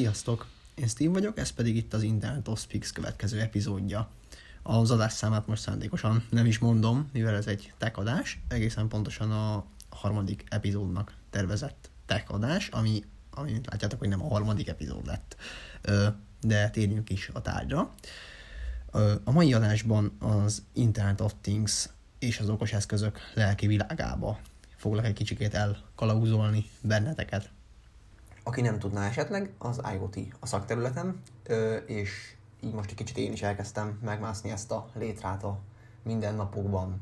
Sziasztok! Én Steve vagyok, ez pedig itt az Internet of Speaks következő epizódja. Az adásszámát most szándékosan nem is mondom, mivel ez egy tech adás, egészen pontosan a harmadik epizódnak tervezett tech adás, ami, ami látjátok, hogy nem a harmadik epizód lett. De térjünk is a tárgyra. A mai adásban az Internet of Things és az okos eszközök lelki világába foglak egy kicsikét elkalauzolni benneteket. Aki nem tudná esetleg, az IoT a szakterületem, és így most egy kicsit én is elkezdtem megmászni ezt a létrát a mindennapokban,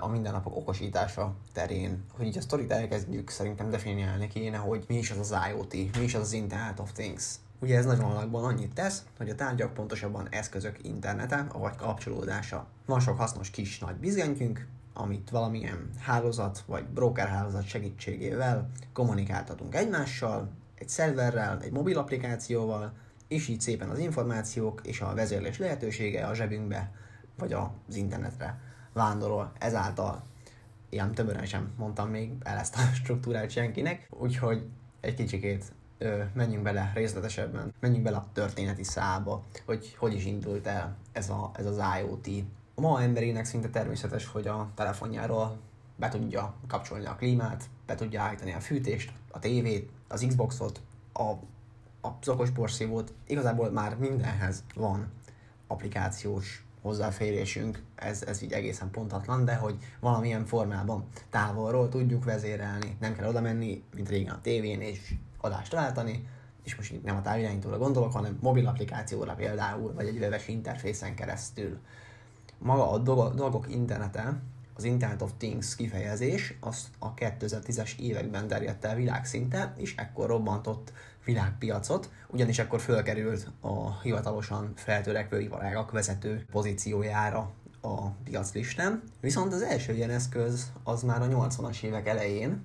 a mindennapok okosítása terén. Hogy így a sztorit elkezdjük, szerintem definiálni kéne, hogy mi is az az IoT, mi is az az Internet of Things. Ugye ez nagyon alakban annyit tesz, hogy a tárgyak pontosabban eszközök internete, vagy kapcsolódása. Van sok hasznos kis nagy bizonyunk, amit valamilyen hálózat vagy broker hálózat segítségével kommunikáltatunk egymással, egy szerverrel, egy mobil applikációval, és így szépen az információk és a vezérlés lehetősége a zsebünkbe vagy az internetre vándorol. Ezáltal ilyen többen sem mondtam még el ezt a struktúrát senkinek, úgyhogy egy kicsikét ö, menjünk bele részletesebben, menjünk bele a történeti szába, hogy hogy is indult el ez, a, ez az IoT. A ma emberének szinte természetes, hogy a telefonjáról be tudja kapcsolni a klímát, be tudja állítani a fűtést, a tévét, az Xboxot, a, a okos porszívót, igazából már mindenhez van applikációs hozzáférésünk, ez, ez így egészen pontatlan, de hogy valamilyen formában távolról tudjuk vezérelni, nem kell oda menni, mint régen a tévén, és adást váltani, és most nem a távirányítóra gondolok, hanem mobil applikációra például, vagy egy webes interfészen keresztül. Maga a dolgok internete az Internet of Things kifejezés azt a 2010-es években terjedt el világszinte, és ekkor robbantott világpiacot, ugyanis ekkor fölkerült a hivatalosan feltörekvő iparágak vezető pozíciójára a piaclistán. Viszont az első ilyen eszköz az már a 80-as évek elején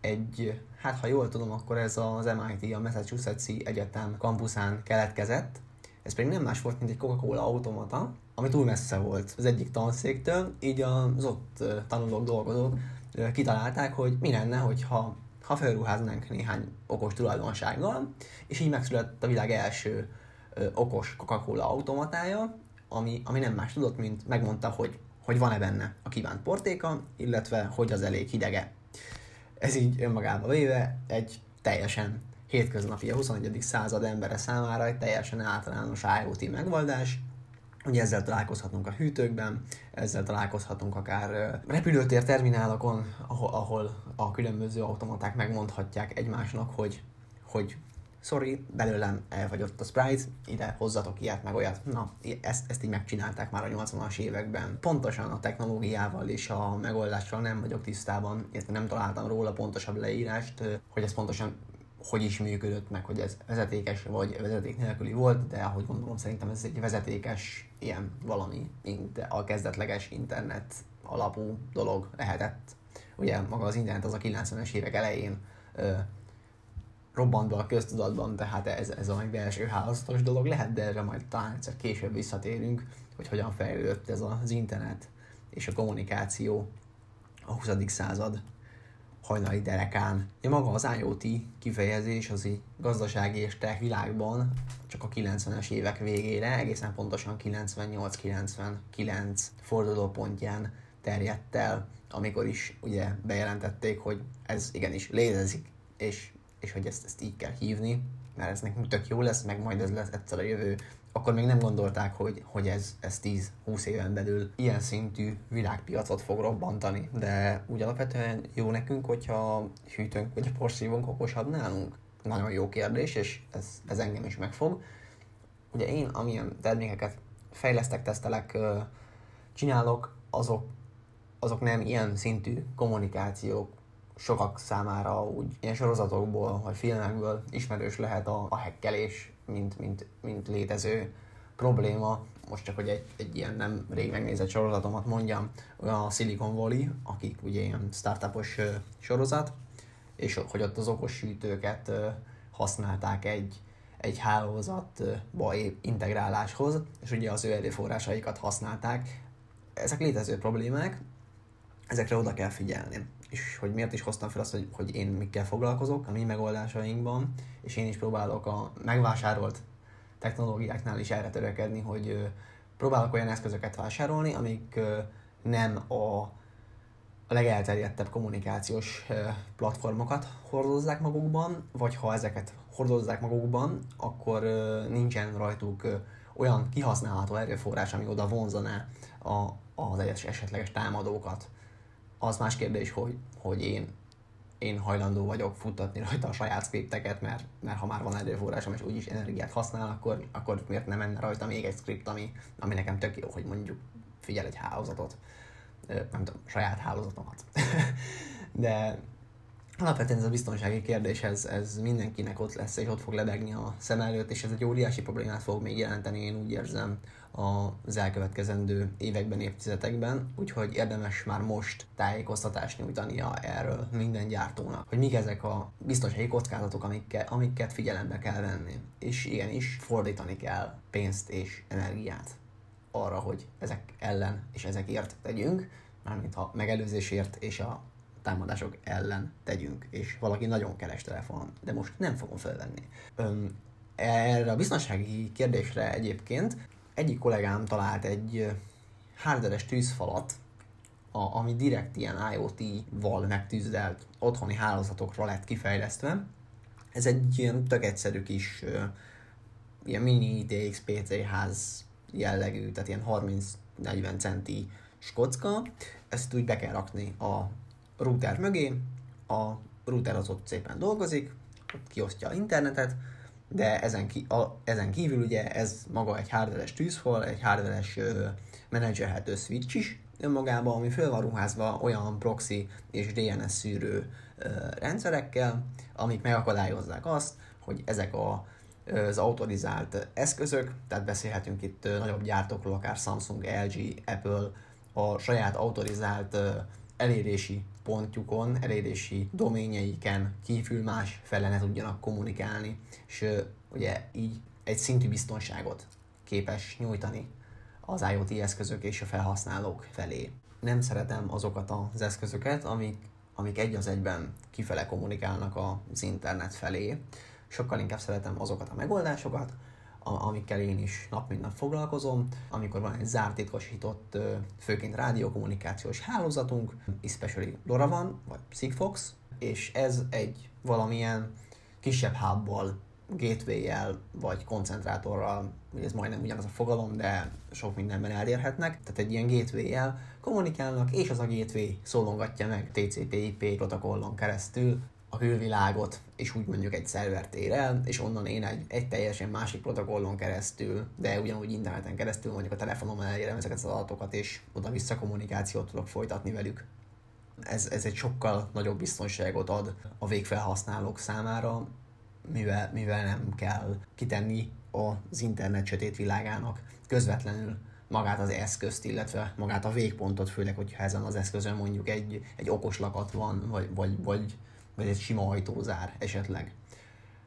egy, hát ha jól tudom, akkor ez az MIT, a Massachusetts Egyetem kampuszán keletkezett, ez pedig nem más volt, mint egy Coca-Cola automata, ami túl messze volt az egyik tanszéktől, így az ott tanulók, dolgozók kitalálták, hogy mi lenne, hogyha ha felruháznánk néhány okos tulajdonsággal, és így megszületett a világ első ö, okos Coca-Cola automatája, ami, ami nem más tudott, mint megmondta, hogy, hogy van-e benne a kívánt portéka, illetve hogy az elég hidege. Ez így önmagába véve egy teljesen hétköznapi, a 21. század embere számára egy teljesen általános IoT megoldás, Ugye ezzel találkozhatunk a hűtőkben, ezzel találkozhatunk akár repülőtér terminálokon, ahol, ahol a különböző automaták megmondhatják egymásnak, hogy, hogy sorry, belőlem elfagyott a Sprite, ide hozzatok ilyet, meg olyat. Na, ezt, ezt így megcsinálták már a 80-as években. Pontosan a technológiával és a megoldással nem vagyok tisztában, illetve nem találtam róla pontosabb leírást, hogy ez pontosan hogy is működött, meg hogy ez vezetékes vagy vezeték nélküli volt, de ahogy gondolom szerintem ez egy vezetékes ilyen valami, mint a kezdetleges internet alapú dolog lehetett. Ugye maga az internet az a 90-es évek elején ö, robbant be a köztudatban, tehát ez, ez a belső hálózatos dolog lehet, de erre majd talán egyszer később visszatérünk, hogy hogyan fejlődött ez az internet és a kommunikáció a 20. század hajnali derekán. Ja, maga az IoT kifejezés az egy gazdasági és tech világban csak a 90-es évek végére, egészen pontosan 98-99 fordulópontján terjedt el, amikor is ugye bejelentették, hogy ez igenis létezik, és, és hogy ezt, ezt így kell hívni, mert ez nekünk tök jó lesz, meg majd ez lesz egyszer a jövő akkor még nem gondolták, hogy, hogy ez, ez 10-20 éven belül ilyen szintű világpiacot fog robbantani, de úgy alapvetően jó nekünk, hogyha hűtőnk vagy a porszívónk okosabb nálunk? Nagyon jó kérdés, és ez, ez engem is megfog. Ugye én, amilyen termékeket fejlesztek, tesztelek, csinálok, azok, azok nem ilyen szintű kommunikációk, sokak számára úgy ilyen sorozatokból vagy filmekből ismerős lehet a, a hekkelés, mint, mint, mint létező probléma. Most csak, hogy egy, egy ilyen nem rég megnézett sorozatomat mondjam, a Silicon Valley, akik ugye ilyen startupos sorozat, és hogy ott az okos sütőket használták egy, egy hálózatba integráláshoz, és ugye az ő erőforrásaikat használták. Ezek létező problémák, ezekre oda kell figyelni. És hogy miért is hoztam fel azt, hogy, hogy én mikkel foglalkozok a mi megoldásainkban, és én is próbálok a megvásárolt technológiáknál is erre törekedni, hogy próbálok olyan eszközöket vásárolni, amik nem a, a legelterjedtebb kommunikációs platformokat hordozzák magukban, vagy ha ezeket hordozzák magukban, akkor nincsen rajtuk olyan kihasználható erőforrás, ami oda vonzaná a, az esetleges támadókat. Az más kérdés, hogy, hogy én én hajlandó vagyok futtatni rajta a saját skripteket, mert, mert ha már van erőforrásom és úgyis energiát használ, akkor, akkor miért nem menne rajta még egy skript, ami, ami nekem tök jó, hogy mondjuk figyel egy hálózatot, nem tudom, saját hálózatomat. De alapvetően ez a biztonsági kérdés, ez, ez mindenkinek ott lesz, és ott fog lebegni a szem előtt, és ez egy óriási problémát fog még jelenteni, én úgy érzem, az elkövetkezendő években, évtizedekben, úgyhogy érdemes már most tájékoztatást nyújtania erről minden gyártónak, hogy mik ezek a biztonsági kockázatok, amiket, amiket figyelembe kell venni. És igenis fordítani kell pénzt és energiát arra, hogy ezek ellen és ezekért tegyünk, mármint ha megelőzésért és a támadások ellen tegyünk, és valaki nagyon keres telefon, de most nem fogom felvenni. Öm, erre a biztonsági kérdésre egyébként egyik kollégám talált egy hardveres tűzfalat, a, ami direkt ilyen IoT-val megtűzdelt otthoni hálózatokra lett kifejlesztve. Ez egy ilyen tök egyszerű kis ilyen mini ITX PC ház jellegű, tehát ilyen 30-40 centi skocka. Ezt úgy be kell rakni a router mögé, a router az ott szépen dolgozik, ott kiosztja a internetet, de ezen, ki, a, ezen kívül ugye ez maga egy hardveres tűzfal, egy hardveres menedzselhető switch is önmagában, ami föl van ruházva olyan proxy és DNS szűrő ö, rendszerekkel, amik megakadályozzák azt, hogy ezek a, az autorizált eszközök, tehát beszélhetünk itt nagyobb gyártókról, akár Samsung, LG, Apple, a saját autorizált elérési pontjukon, elérési doményeiken kívül más fele ne tudjanak kommunikálni, és ugye így egy szintű biztonságot képes nyújtani az IoT eszközök és a felhasználók felé. Nem szeretem azokat az eszközöket, amik, amik egy az egyben kifele kommunikálnak az internet felé. Sokkal inkább szeretem azokat a megoldásokat, amikkel én is nap mint nap foglalkozom, amikor van egy zárt titkosított, főként rádiókommunikációs hálózatunk, especially LoRaWAN vagy Sigfox, és ez egy valamilyen kisebb hubbal, gateway-jel vagy koncentrátorral, ugye ez majdnem ugyanaz a fogalom, de sok mindenben elérhetnek, tehát egy ilyen gateway-jel kommunikálnak, és az a gateway szólongatja meg TCP/IP protokollon keresztül a külvilágot, és úgy mondjuk egy szervert ér el, és onnan én egy, egy teljesen másik protokollon keresztül, de ugyanúgy interneten keresztül mondjuk a telefonomon elérem ezeket az adatokat, és oda-vissza kommunikációt tudok folytatni velük. Ez, ez egy sokkal nagyobb biztonságot ad a végfelhasználók számára, mivel, mivel nem kell kitenni az internet sötét világának közvetlenül magát az eszközt, illetve magát a végpontot, főleg, hogyha ezen az eszközön mondjuk egy, egy okos lakat van, vagy, vagy, vagy vagy egy sima ajtózár esetleg,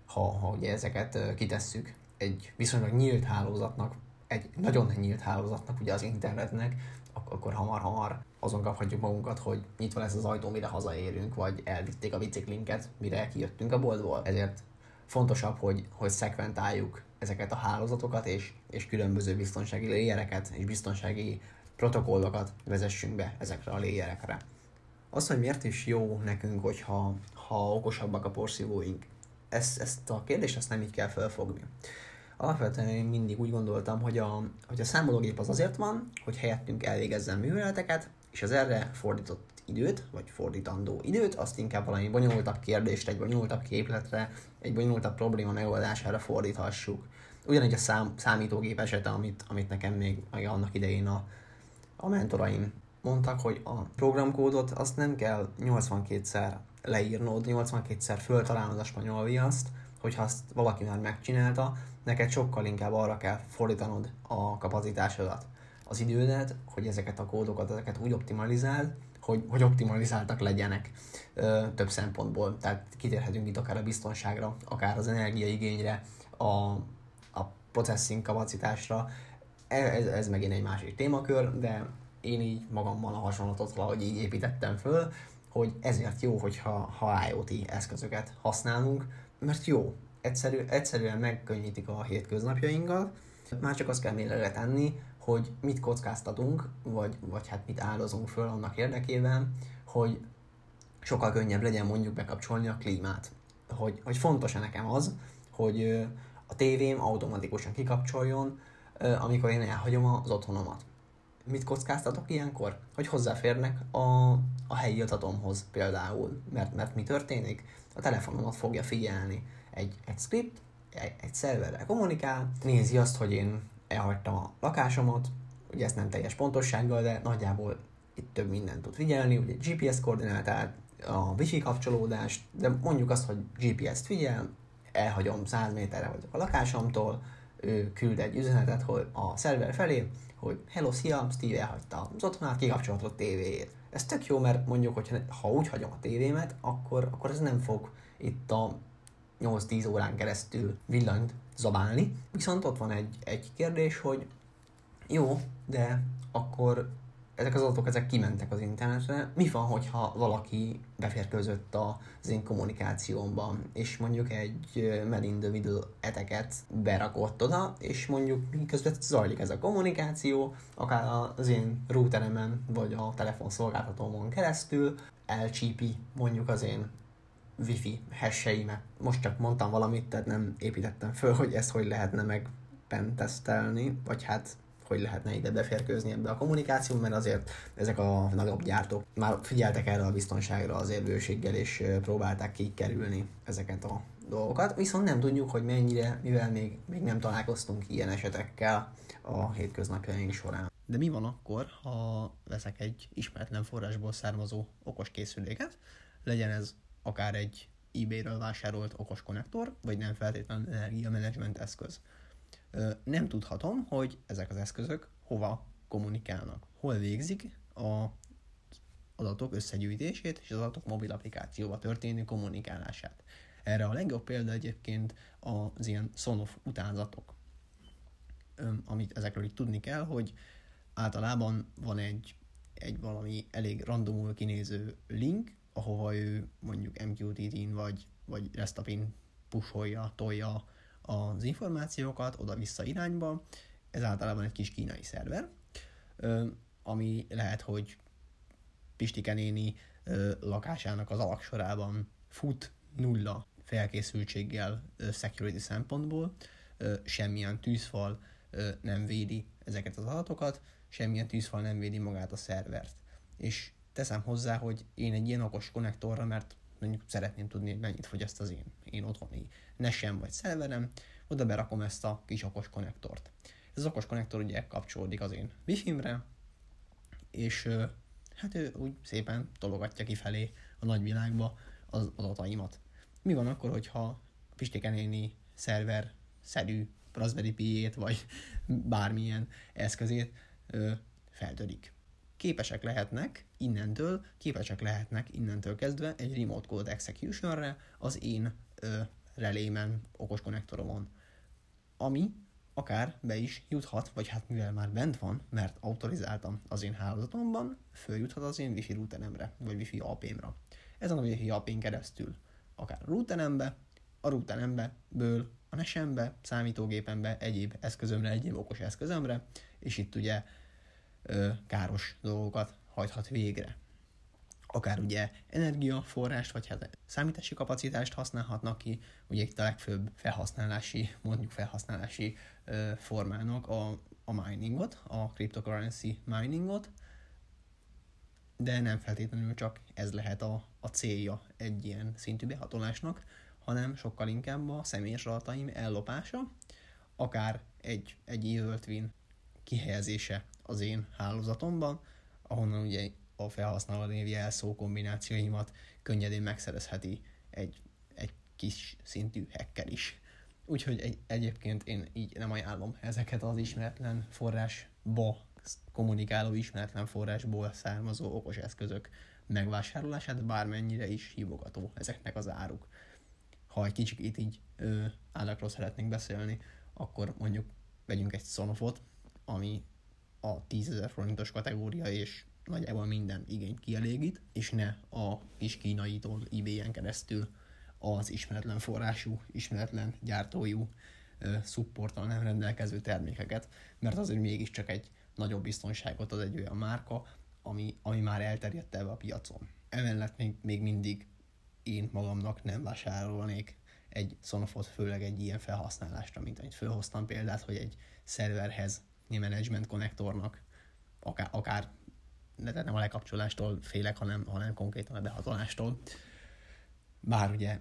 ha, ha ugye ezeket kitesszük egy viszonylag nyílt hálózatnak, egy nagyon nyílt hálózatnak, ugye az internetnek, akkor hamar-hamar azon kaphatjuk magunkat, hogy nyitva lesz az ajtó, mire hazaérünk, vagy elvitték a biciklinket, mire kijöttünk a boltból. Ezért fontosabb, hogy, hogy szekventáljuk ezeket a hálózatokat, és, és különböző biztonsági léjereket és biztonsági protokollokat vezessünk be ezekre a léjerekre. Az, hogy miért is jó nekünk, hogyha ha okosabbak a porszívóink. Ezt, ezt a kérdést ezt nem így kell felfogni. Alapvetően én mindig úgy gondoltam, hogy a, hogy a számológép az azért van, hogy helyettünk elvégezzen műveleteket, és az erre fordított időt, vagy fordítandó időt, azt inkább valami bonyolultabb kérdést, egy bonyolultabb képletre, egy bonyolultabb probléma megoldására fordíthassuk. Ugyanígy a szám, számítógép esete, amit, amit nekem még, annak idején a, a mentoraim mondtak, hogy a programkódot azt nem kell 82-szer leírnod, 82-szer föltalálnod a spanyol viaszt, hogyha azt valaki már megcsinálta, neked sokkal inkább arra kell fordítanod a kapacitásodat, az idődet, hogy ezeket a kódokat, ezeket úgy optimalizáld, hogy, hogy optimalizáltak legyenek ö, több szempontból. Tehát kitérhetünk itt akár a biztonságra, akár az energiaigényre, a, a processing kapacitásra. Ez, ez megint egy másik témakör, de én így magammal a hasonlatot valahogy így építettem föl, hogy ezért jó, hogyha ha IoT eszközöket használunk, mert jó, egyszerű, egyszerűen megkönnyítik a hétköznapjainkat, már csak azt kell mérlegre tenni, hogy mit kockáztatunk, vagy, vagy hát mit áldozunk föl annak érdekében, hogy sokkal könnyebb legyen mondjuk bekapcsolni a klímát. Hogy, hogy fontos-e nekem az, hogy a tévém automatikusan kikapcsoljon, amikor én elhagyom az otthonomat. Mit kockáztatok ilyenkor? Hogy hozzáférnek a, a helyi adatomhoz például. Mert, mert mi történik? A telefonomat fogja figyelni egy, egy script, egy, egy szerverrel kommunikál, nézi azt, hogy én elhagytam a lakásomat, ugye ezt nem teljes pontossággal, de nagyjából itt több mindent tud figyelni, ugye GPS koordinátát, a wifi kapcsolódást, de mondjuk azt, hogy GPS-t figyel, elhagyom 100 méterre vagyok a lakásomtól, ő küld egy üzenetet hogy a szerver felé, hogy hello, szia, Steve elhagyta az otthonát, kikapcsolatot a tévéjét. Ez tök jó, mert mondjuk, hogy ha úgy hagyom a tévémet, akkor, akkor ez nem fog itt a 8-10 órán keresztül villanyt zabálni. Viszont ott van egy, egy kérdés, hogy jó, de akkor ezek az adatok ezek kimentek az internetre. Mi van, hogyha valaki beférkőzött az én kommunikációmban, és mondjuk egy Middle eteket berakott oda, és mondjuk miközben zajlik ez a kommunikáció, akár az én routeremen, vagy a telefonszolgáltatómon keresztül, elcsípi mondjuk az én wifi hesseimet. Most csak mondtam valamit, tehát nem építettem föl, hogy ezt hogy lehetne meg pentesztelni, vagy hát hogy lehetne ide beférkőzni ebbe a kommunikáció, mert azért ezek a nagyobb gyártók már figyeltek erre a biztonságra az érvőséggel, és próbálták kikerülni ezeket a dolgokat, viszont nem tudjuk, hogy mennyire, mivel még, még nem találkoztunk ilyen esetekkel a hétköznapjaink során. De mi van akkor, ha veszek egy ismeretlen forrásból származó okos készüléket, legyen ez akár egy eBay-ről vásárolt okos konnektor, vagy nem feltétlenül energiamenedzsment eszköz. Nem tudhatom, hogy ezek az eszközök hova kommunikálnak, hol végzik a adatok összegyűjtését és az adatok mobil applikációba történő kommunikálását. Erre a legjobb példa egyébként az ilyen Sonoff utánzatok, amit ezekről itt tudni kell, hogy általában van egy, egy valami elég randomul kinéző link, ahova ő mondjuk MQTT-n vagy, vagy Restapin pusolja, tolja az információkat oda-vissza irányba. Ez általában egy kis kínai szerver, ami lehet, hogy Pistike néni lakásának az alaksorában fut nulla felkészültséggel security szempontból, semmilyen tűzfal nem védi ezeket az adatokat, semmilyen tűzfal nem védi magát a szervert. És teszem hozzá, hogy én egy ilyen okos konnektorra, mert mondjuk szeretném tudni, hogy mennyit fogyaszt az én, én otthoni nesem vagy szerverem, oda berakom ezt a kis okos konnektort. Ez az okos konnektor ugye kapcsolódik az én wifi-mre, és hát ő úgy szépen tologatja kifelé a nagyvilágba az adataimat. Mi van akkor, hogyha a Pistékenéni szerver szerű Raspberry Pi-ét, vagy bármilyen eszközét ö, feltörik képesek lehetnek innentől, képesek lehetnek innentől kezdve egy remote code executionre az én ö, relémen, okos konnektoromon, ami akár be is juthat, vagy hát mivel már bent van, mert autorizáltam az én hálózatomban, följuthat az én wifi routeremre, vagy wifi AP-mra. Ezen a wifi ap keresztül akár routerembe, a routerembe, ből a nesembe, számítógépembe, egyéb eszközömre, egyéb okos eszközömre, és itt ugye káros dolgokat hajthat végre. Akár ugye energiaforrást, vagy hát számítási kapacitást használhatnak ki, ugye itt a legfőbb felhasználási, mondjuk felhasználási formának a, a miningot, a cryptocurrency miningot, de nem feltétlenül csak ez lehet a, a célja egy ilyen szintű behatolásnak, hanem sokkal inkább a személyes adataim ellopása, akár egy, egy twin kihelyezése az én hálózatomban, ahonnan ugye a felhasználó név jelszó kombinációimat könnyedén megszerezheti egy, egy kis szintű hacker is. Úgyhogy egy, egyébként én így nem ajánlom ezeket az ismeretlen forrásba kommunikáló ismeretlen forrásból származó okos eszközök megvásárolását, bármennyire is hívogató ezeknek az áruk. Ha egy kicsit így ö, állakról szeretnénk beszélni, akkor mondjuk vegyünk egy Sonofot, ami a 10 ezer forintos kategória, és nagyjából minden igényt kielégít, és ne a kis kínaitól eBay-en keresztül az ismeretlen forrású, ismeretlen gyártójú supporttal nem rendelkező termékeket, mert azért mégiscsak egy nagyobb biztonságot ad egy olyan márka, ami, ami már elterjedt ebbe a piacon. Emellett még, még mindig én magamnak nem vásárolnék egy Sonofot, főleg egy ilyen felhasználásra, mint amit felhoztam példát, hogy egy szerverhez management konnektornak akár, akár de nem a lekapcsolástól félek, hanem, hanem konkrétan a behatolástól. Bár ugye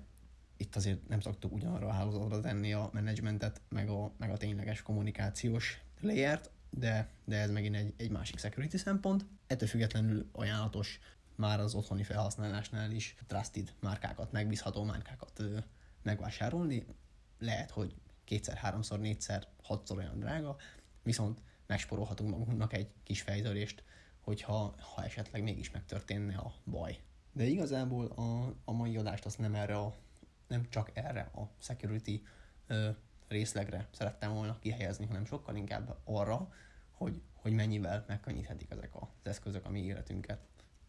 itt azért nem szoktuk ugyanarra a hálózatra tenni a menedzsmentet, meg a, meg a tényleges kommunikációs layert, de, de ez megint egy, egy másik security szempont. Ettől függetlenül ajánlatos már az otthoni felhasználásnál is trusted márkákat, megbízható márkákat ö, megvásárolni. Lehet, hogy kétszer, háromszor, négyszer, hatszor olyan drága, viszont megsporolhatunk magunknak egy kis fejtörést, hogyha ha esetleg mégis megtörténne a baj. De igazából a, a mai adást azt nem erre a, nem csak erre a security ö, részlegre szerettem volna kihelyezni, hanem sokkal inkább arra, hogy, hogy mennyivel megkönnyíthetik ezek az eszközök a mi életünket.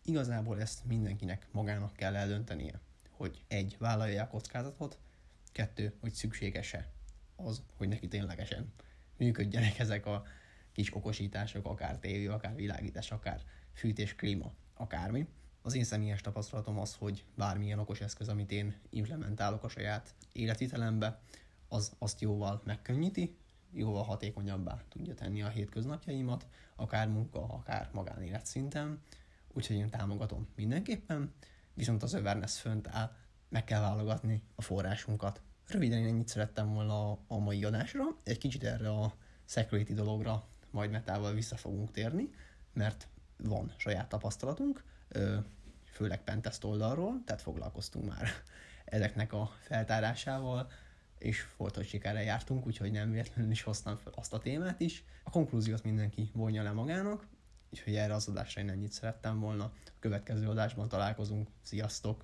Igazából ezt mindenkinek magának kell eldöntenie, hogy egy, vállalja a kockázatot, kettő, hogy szükséges-e az, hogy neki ténylegesen működjenek ezek a kis okosítások, akár tévé, akár világítás, akár fűtés, klíma, akármi. Az én személyes tapasztalatom az, hogy bármilyen okos eszköz, amit én implementálok a saját életvitelembe, az azt jóval megkönnyíti, jóval hatékonyabbá tudja tenni a hétköznapjaimat, akár munka, akár magánélet szinten, úgyhogy én támogatom mindenképpen, viszont az awareness fönt áll, meg kell válogatni a forrásunkat. Röviden én ennyit szerettem volna a, a mai adásra, egy kicsit erre a security dologra majd metával vissza fogunk térni, mert van saját tapasztalatunk, főleg pentest oldalról, tehát foglalkoztunk már ezeknek a feltárásával, és hogy sikerrel jártunk, úgyhogy nem véletlenül is hoztam fel azt a témát is. A konklúziót mindenki vonja le magának, úgyhogy erre az adásra én ennyit szerettem volna. A következő adásban találkozunk. Sziasztok!